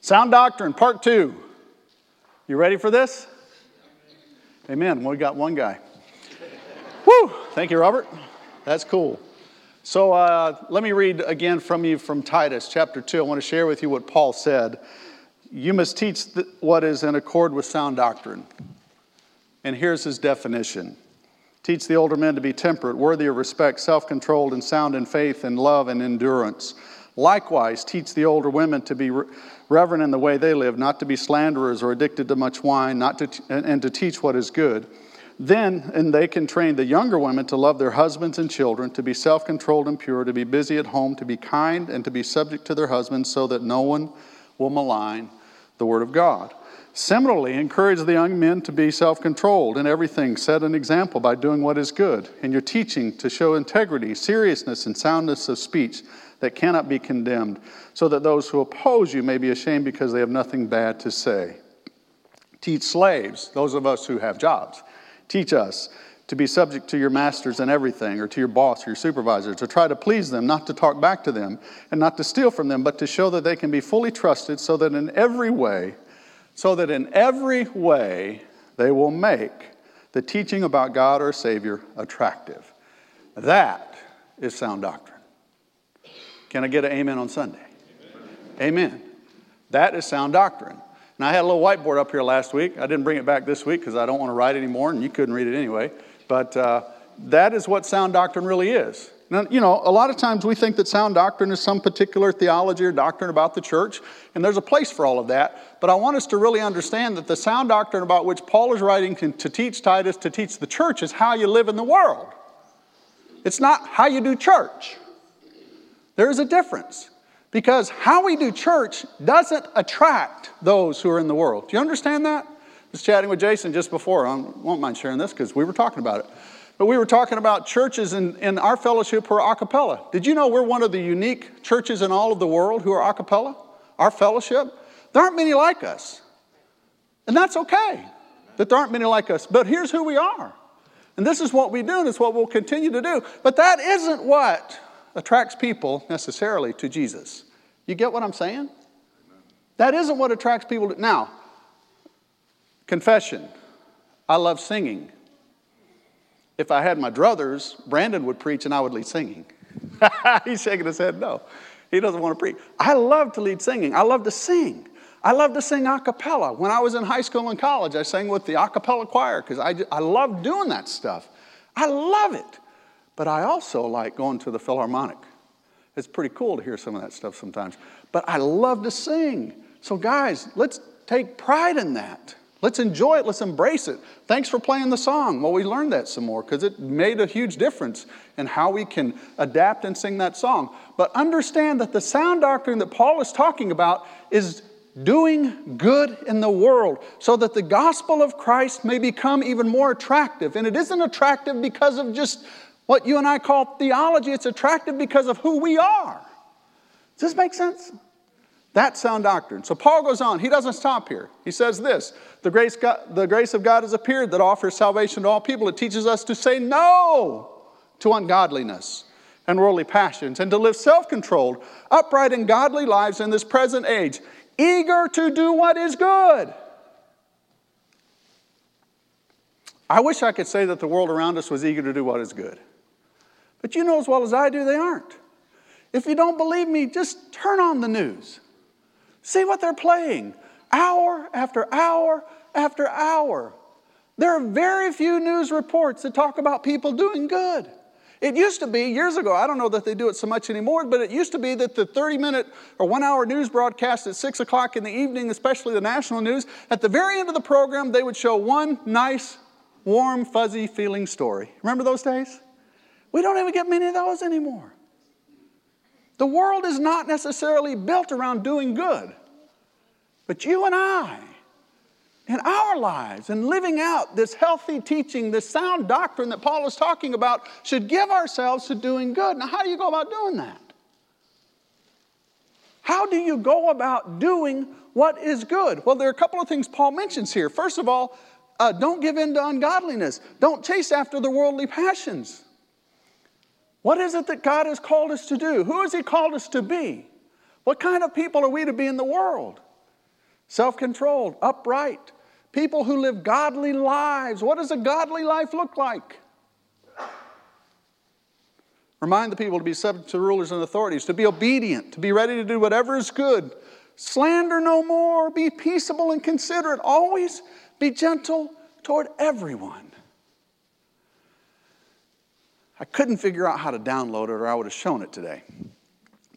Sound doctrine, part two. You ready for this? Amen. We got one guy. Woo! Thank you, Robert. That's cool. So uh, let me read again from you from Titus chapter 2. I want to share with you what Paul said. You must teach what is in accord with sound doctrine. And here's his definition Teach the older men to be temperate, worthy of respect, self controlled, and sound in faith and love and endurance. Likewise, teach the older women to be reverent in the way they live, not to be slanderers or addicted to much wine, not to t- and to teach what is good. Then, and they can train the younger women to love their husbands and children, to be self controlled and pure, to be busy at home, to be kind, and to be subject to their husbands, so that no one will malign the word of God. Similarly, encourage the young men to be self controlled in everything. Set an example by doing what is good. In your teaching, to show integrity, seriousness, and soundness of speech that cannot be condemned, so that those who oppose you may be ashamed because they have nothing bad to say. Teach slaves, those of us who have jobs, teach us to be subject to your masters in everything, or to your boss or your supervisor, to try to please them, not to talk back to them, and not to steal from them, but to show that they can be fully trusted, so that in every way, so that in every way they will make the teaching about God our Savior attractive. That is sound doctrine. Can I get an amen on Sunday? Amen. amen. That is sound doctrine. And I had a little whiteboard up here last week. I didn't bring it back this week because I don't want to write anymore, and you couldn't read it anyway. But uh, that is what sound doctrine really is. Now, you know, a lot of times we think that sound doctrine is some particular theology or doctrine about the church, and there's a place for all of that. But I want us to really understand that the sound doctrine about which Paul is writing to, to teach Titus, to teach the church, is how you live in the world. It's not how you do church. There's a difference. Because how we do church doesn't attract those who are in the world. Do you understand that? I was chatting with Jason just before. I won't mind sharing this because we were talking about it. But we were talking about churches in, in our fellowship who are a cappella. Did you know we're one of the unique churches in all of the world who are a cappella? Our fellowship? There aren't many like us. And that's okay that there aren't many like us. But here's who we are. And this is what we do, and it's what we'll continue to do. But that isn't what attracts people necessarily to Jesus. You get what I'm saying? That isn't what attracts people to. Now, confession. I love singing. If I had my druthers, Brandon would preach and I would lead singing. He's shaking his head no. He doesn't want to preach. I love to lead singing. I love to sing. I love to sing a cappella. When I was in high school and college, I sang with the a cappella choir because I, I love doing that stuff. I love it. But I also like going to the Philharmonic. It's pretty cool to hear some of that stuff sometimes. But I love to sing. So, guys, let's take pride in that. Let's enjoy it. Let's embrace it. Thanks for playing the song. Well, we learned that some more because it made a huge difference in how we can adapt and sing that song. But understand that the sound doctrine that Paul is talking about is doing good in the world so that the gospel of Christ may become even more attractive. And it isn't attractive because of just what you and I call theology, it's attractive because of who we are. Does this make sense? That's sound doctrine. So Paul goes on. He doesn't stop here. He says this the grace, God, the grace of God has appeared that offers salvation to all people. It teaches us to say no to ungodliness and worldly passions and to live self controlled, upright, and godly lives in this present age, eager to do what is good. I wish I could say that the world around us was eager to do what is good. But you know as well as I do, they aren't. If you don't believe me, just turn on the news. See what they're playing hour after hour after hour. There are very few news reports that talk about people doing good. It used to be years ago, I don't know that they do it so much anymore, but it used to be that the 30 minute or one hour news broadcast at 6 o'clock in the evening, especially the national news, at the very end of the program, they would show one nice, warm, fuzzy feeling story. Remember those days? We don't even get many of those anymore. The world is not necessarily built around doing good. But you and I, in our lives, and living out this healthy teaching, this sound doctrine that Paul is talking about, should give ourselves to doing good. Now, how do you go about doing that? How do you go about doing what is good? Well, there are a couple of things Paul mentions here. First of all, uh, don't give in to ungodliness, don't chase after the worldly passions. What is it that God has called us to do? Who has He called us to be? What kind of people are we to be in the world? self controlled, upright, people who live godly lives. What does a godly life look like? Remind the people to be subject to rulers and authorities, to be obedient, to be ready to do whatever is good. Slander no more, be peaceable and considerate, always be gentle toward everyone. I couldn't figure out how to download it or I would have shown it today.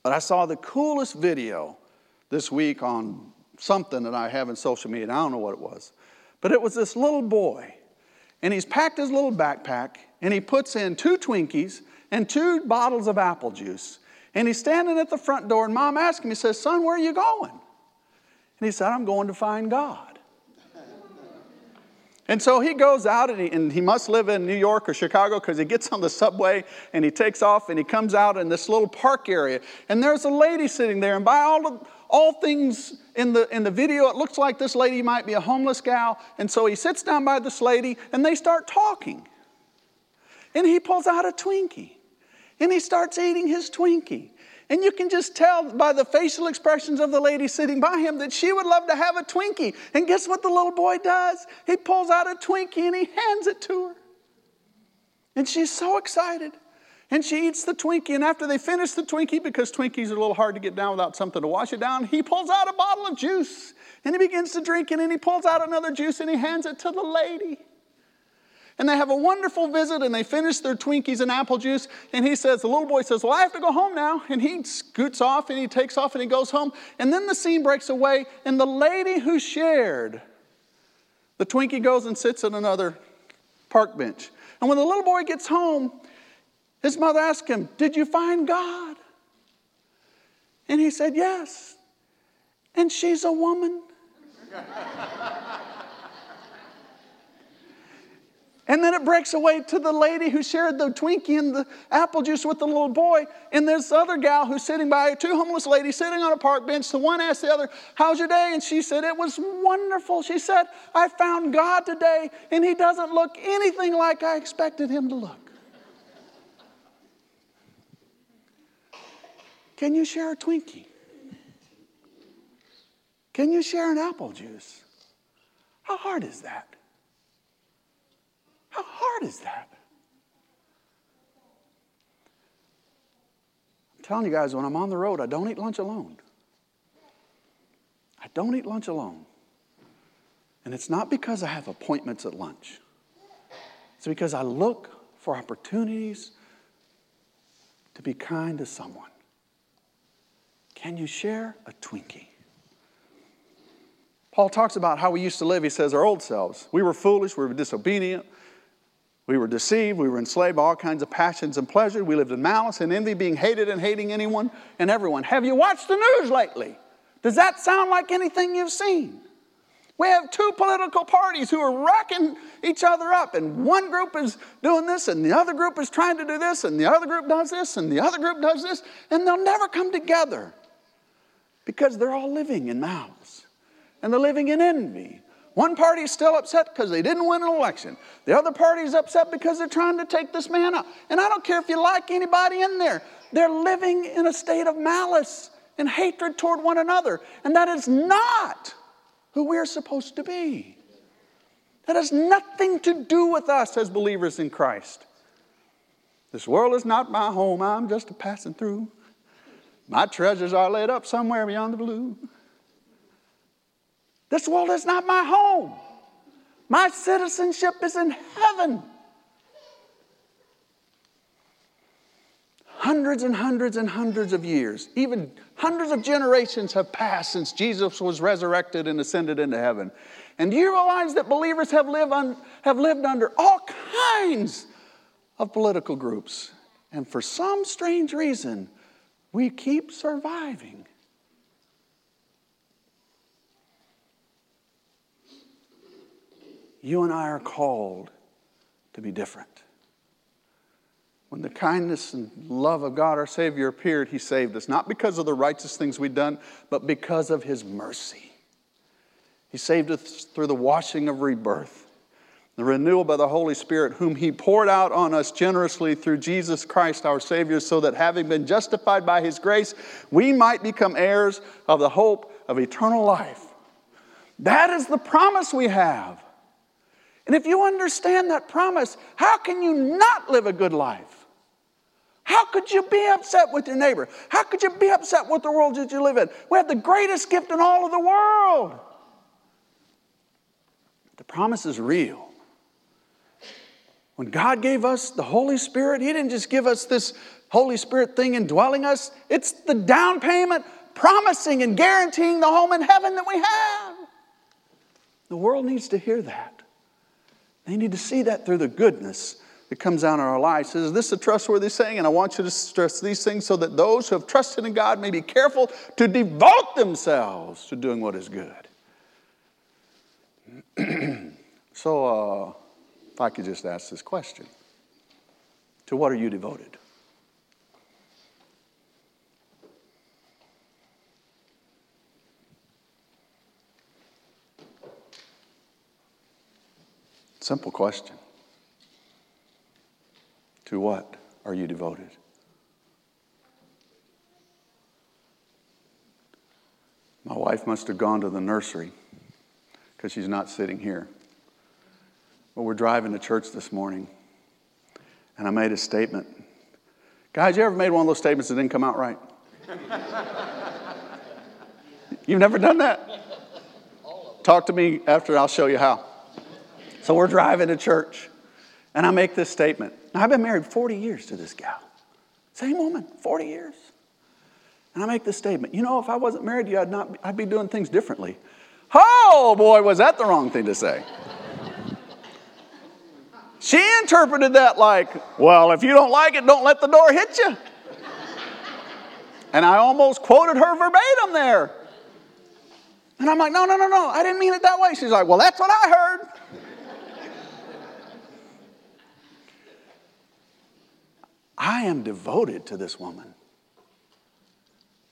But I saw the coolest video this week on something that I have in social media. I don't know what it was. But it was this little boy, and he's packed his little backpack, and he puts in two Twinkies and two bottles of apple juice. And he's standing at the front door, and mom asked him, he says, Son, where are you going? And he said, I'm going to find God. And so he goes out and he, and he must live in New York or Chicago because he gets on the subway and he takes off and he comes out in this little park area. And there's a lady sitting there, and by all, the, all things in the, in the video, it looks like this lady might be a homeless gal. And so he sits down by this lady and they start talking. And he pulls out a Twinkie and he starts eating his Twinkie. And you can just tell by the facial expressions of the lady sitting by him that she would love to have a Twinkie. And guess what the little boy does? He pulls out a Twinkie and he hands it to her. And she's so excited. And she eats the Twinkie. And after they finish the Twinkie, because Twinkies are a little hard to get down without something to wash it down, he pulls out a bottle of juice and he begins to drink it. And he pulls out another juice and he hands it to the lady and they have a wonderful visit and they finish their Twinkies and apple juice. And he says, the little boy says, Well, I have to go home now. And he scoots off and he takes off and he goes home. And then the scene breaks away, and the lady who shared the Twinkie goes and sits at another park bench. And when the little boy gets home, his mother asks him, Did you find God? And he said, Yes. And she's a woman. And then it breaks away to the lady who shared the Twinkie and the apple juice with the little boy. And this other gal who's sitting by, two homeless ladies sitting on a park bench. The one asked the other, How's your day? And she said, It was wonderful. She said, I found God today, and He doesn't look anything like I expected Him to look. Can you share a Twinkie? Can you share an apple juice? How hard is that? How hard is that? I'm telling you guys, when I'm on the road, I don't eat lunch alone. I don't eat lunch alone. And it's not because I have appointments at lunch, it's because I look for opportunities to be kind to someone. Can you share a Twinkie? Paul talks about how we used to live. He says, our old selves. We were foolish, we were disobedient, we were deceived. We were enslaved by all kinds of passions and pleasures. We lived in malice and envy, being hated and hating anyone and everyone. Have you watched the news lately? Does that sound like anything you've seen? We have two political parties who are racking each other up, and one group is doing this, and the other group is trying to do this, and the other group does this, and the other group does this, and they'll never come together because they're all living in malice and they're living in envy one party is still upset because they didn't win an election. The other party is upset because they're trying to take this man out. And I don't care if you like anybody in there, they're living in a state of malice and hatred toward one another. And that is not who we're supposed to be. That has nothing to do with us as believers in Christ. This world is not my home, I'm just a passing through. My treasures are laid up somewhere beyond the blue. This world is not my home. My citizenship is in heaven. Hundreds and hundreds and hundreds of years, even hundreds of generations have passed since Jesus was resurrected and ascended into heaven. And do you realize that believers have lived, un, have lived under all kinds of political groups? And for some strange reason, we keep surviving. You and I are called to be different. When the kindness and love of God, our Savior, appeared, He saved us, not because of the righteous things we'd done, but because of His mercy. He saved us through the washing of rebirth, the renewal by the Holy Spirit, whom He poured out on us generously through Jesus Christ, our Savior, so that having been justified by His grace, we might become heirs of the hope of eternal life. That is the promise we have. And if you understand that promise, how can you not live a good life? How could you be upset with your neighbor? How could you be upset with the world that you live in? We have the greatest gift in all of the world. The promise is real. When God gave us the Holy Spirit, He didn't just give us this Holy Spirit thing indwelling us, it's the down payment promising and guaranteeing the home in heaven that we have. The world needs to hear that. They need to see that through the goodness that comes out in our lives. Is this a trustworthy saying? And I want you to stress these things so that those who have trusted in God may be careful to devote themselves to doing what is good. so, uh, if I could just ask this question To what are you devoted? Simple question. To what are you devoted? My wife must have gone to the nursery because she's not sitting here. But we're driving to church this morning, and I made a statement. Guys, you ever made one of those statements that didn't come out right? You've never done that? Talk to me after, I'll show you how. So we're driving to church, and I make this statement. Now, I've been married 40 years to this gal. Same woman, 40 years. And I make this statement. You know, if I wasn't married to you, I'd, not, I'd be doing things differently. Oh, boy, was that the wrong thing to say. she interpreted that like, well, if you don't like it, don't let the door hit you. And I almost quoted her verbatim there. And I'm like, no, no, no, no, I didn't mean it that way. She's like, well, that's what I heard. I am devoted to this woman.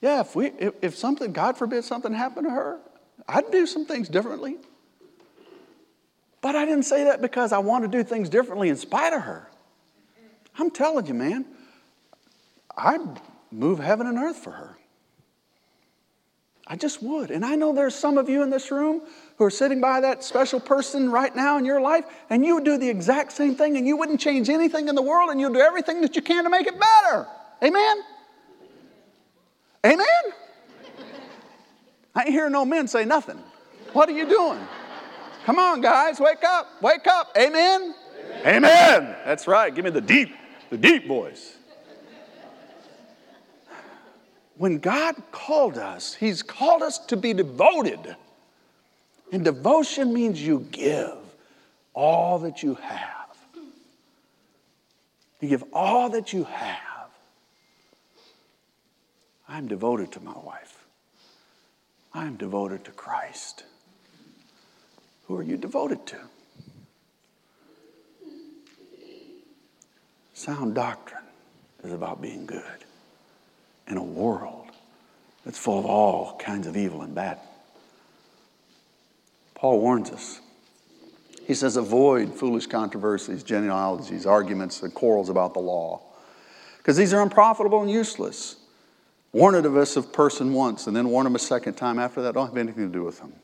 Yeah, if, we, if, if something, God forbid, something happened to her, I'd do some things differently. But I didn't say that because I want to do things differently in spite of her. I'm telling you, man, I'd move heaven and earth for her. I just would. And I know there's some of you in this room who are sitting by that special person right now in your life, and you would do the exact same thing, and you wouldn't change anything in the world, and you'll do everything that you can to make it better. Amen? Amen? I ain't hearing no men say nothing. What are you doing? Come on, guys, wake up, wake up. Amen? Amen. Amen. That's right. Give me the deep, the deep voice. When God called us, He's called us to be devoted. And devotion means you give all that you have. You give all that you have. I'm devoted to my wife. I'm devoted to Christ. Who are you devoted to? Sound doctrine is about being good in a world that's full of all kinds of evil and bad. Paul warns us. He says, avoid foolish controversies, genealogies, arguments, and quarrels about the law, because these are unprofitable and useless. Warn it of a divisive person once and then warn them a second time. After that, don't have anything to do with them.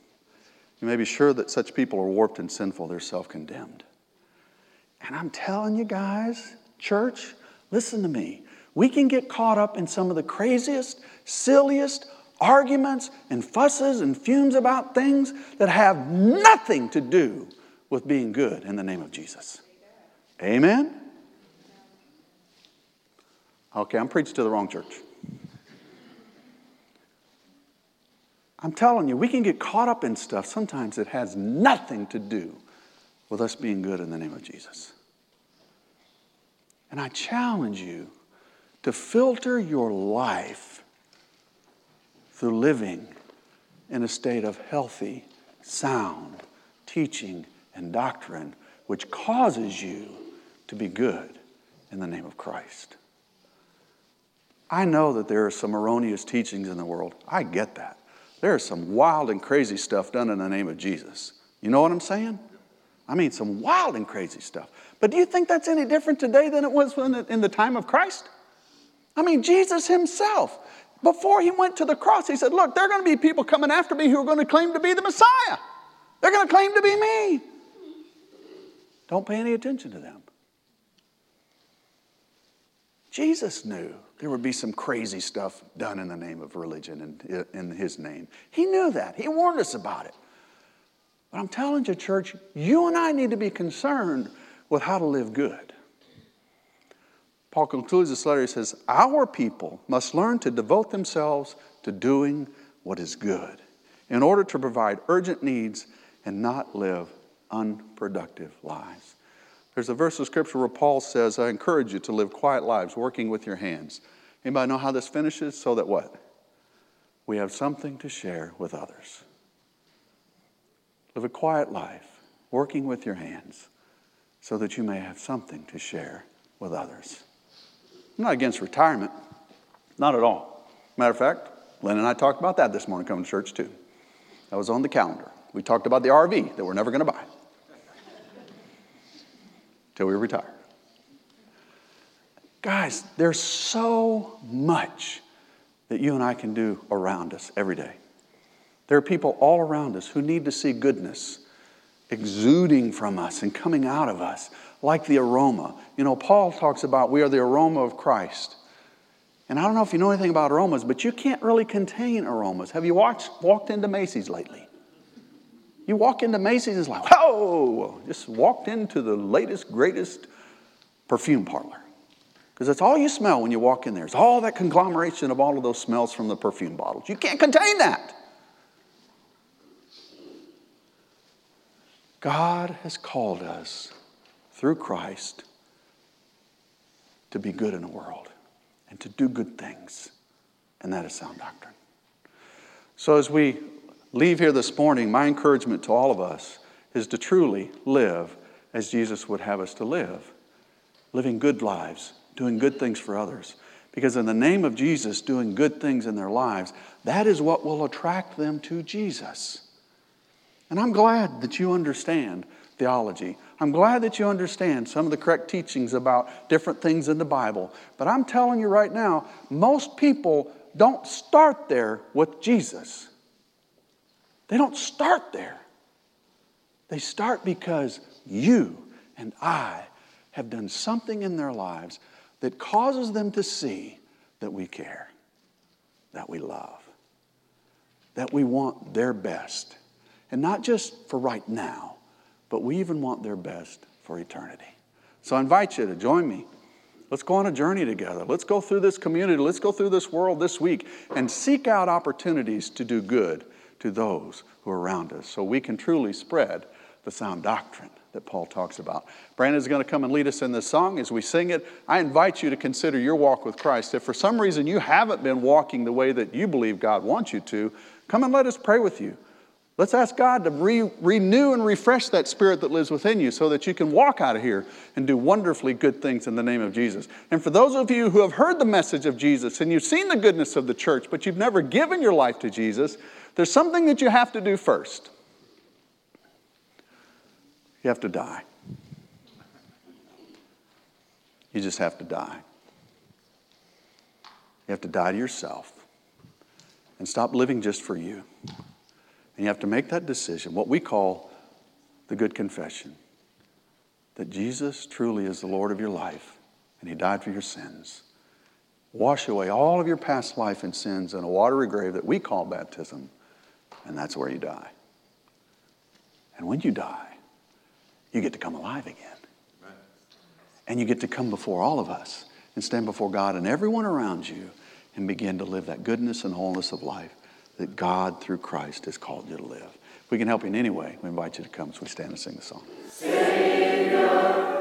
You may be sure that such people are warped and sinful, they're self condemned. And I'm telling you guys, church, listen to me. We can get caught up in some of the craziest, silliest arguments and fusses and fumes about things that have nothing to do with being good in the name of Jesus. Amen? Okay, I'm preaching to the wrong church. I'm telling you, we can get caught up in stuff sometimes that has nothing to do with us being good in the name of Jesus. And I challenge you to filter your life through living in a state of healthy, sound teaching and doctrine, which causes you to be good in the name of Christ. I know that there are some erroneous teachings in the world. I get that. There is some wild and crazy stuff done in the name of Jesus. You know what I'm saying? I mean, some wild and crazy stuff. But do you think that's any different today than it was in the time of Christ? I mean, Jesus himself, before he went to the cross, he said, Look, there are going to be people coming after me who are going to claim to be the Messiah. They're going to claim to be me. Don't pay any attention to them. Jesus knew there would be some crazy stuff done in the name of religion and in his name. He knew that. He warned us about it. But I'm telling you, church, you and I need to be concerned with how to live good. Paul concludes this letter. He says, Our people must learn to devote themselves to doing what is good in order to provide urgent needs and not live unproductive lives. There's a verse of scripture where Paul says, I encourage you to live quiet lives, working with your hands. Anybody know how this finishes? So that what? We have something to share with others. Live a quiet life, working with your hands, so that you may have something to share with others. I'm not against retirement, not at all. Matter of fact, Lynn and I talked about that this morning coming to church too. That was on the calendar. We talked about the RV that we're never going to buy till we retire. Guys, there's so much that you and I can do around us every day. There are people all around us who need to see goodness exuding from us and coming out of us like the aroma. You know, Paul talks about we are the aroma of Christ. And I don't know if you know anything about aromas, but you can't really contain aromas. Have you watched, walked into Macy's lately? You walk into Macy's, it's like, whoa, just walked into the latest, greatest perfume parlor. Because that's all you smell when you walk in there. It's all that conglomeration of all of those smells from the perfume bottles. You can't contain that. God has called us through Christ to be good in the world and to do good things. And that is sound doctrine. So as we leave here this morning, my encouragement to all of us is to truly live as Jesus would have us to live, living good lives, doing good things for others. Because in the name of Jesus, doing good things in their lives, that is what will attract them to Jesus. And I'm glad that you understand theology. I'm glad that you understand some of the correct teachings about different things in the Bible. But I'm telling you right now, most people don't start there with Jesus. They don't start there. They start because you and I have done something in their lives that causes them to see that we care, that we love, that we want their best. And not just for right now, but we even want their best for eternity. So I invite you to join me. Let's go on a journey together. Let's go through this community. Let's go through this world this week and seek out opportunities to do good to those who are around us so we can truly spread the sound doctrine that Paul talks about. Brandon is going to come and lead us in this song as we sing it. I invite you to consider your walk with Christ. If for some reason you haven't been walking the way that you believe God wants you to, come and let us pray with you. Let's ask God to re- renew and refresh that spirit that lives within you so that you can walk out of here and do wonderfully good things in the name of Jesus. And for those of you who have heard the message of Jesus and you've seen the goodness of the church, but you've never given your life to Jesus, there's something that you have to do first. You have to die. You just have to die. You have to die to yourself and stop living just for you. And you have to make that decision, what we call the good confession that Jesus truly is the Lord of your life and He died for your sins. Wash away all of your past life and sins in a watery grave that we call baptism, and that's where you die. And when you die, you get to come alive again. And you get to come before all of us and stand before God and everyone around you and begin to live that goodness and wholeness of life that God, through Christ, has called you to live. If we can help you in any way, we invite you to come as we stand and sing the song. Savior.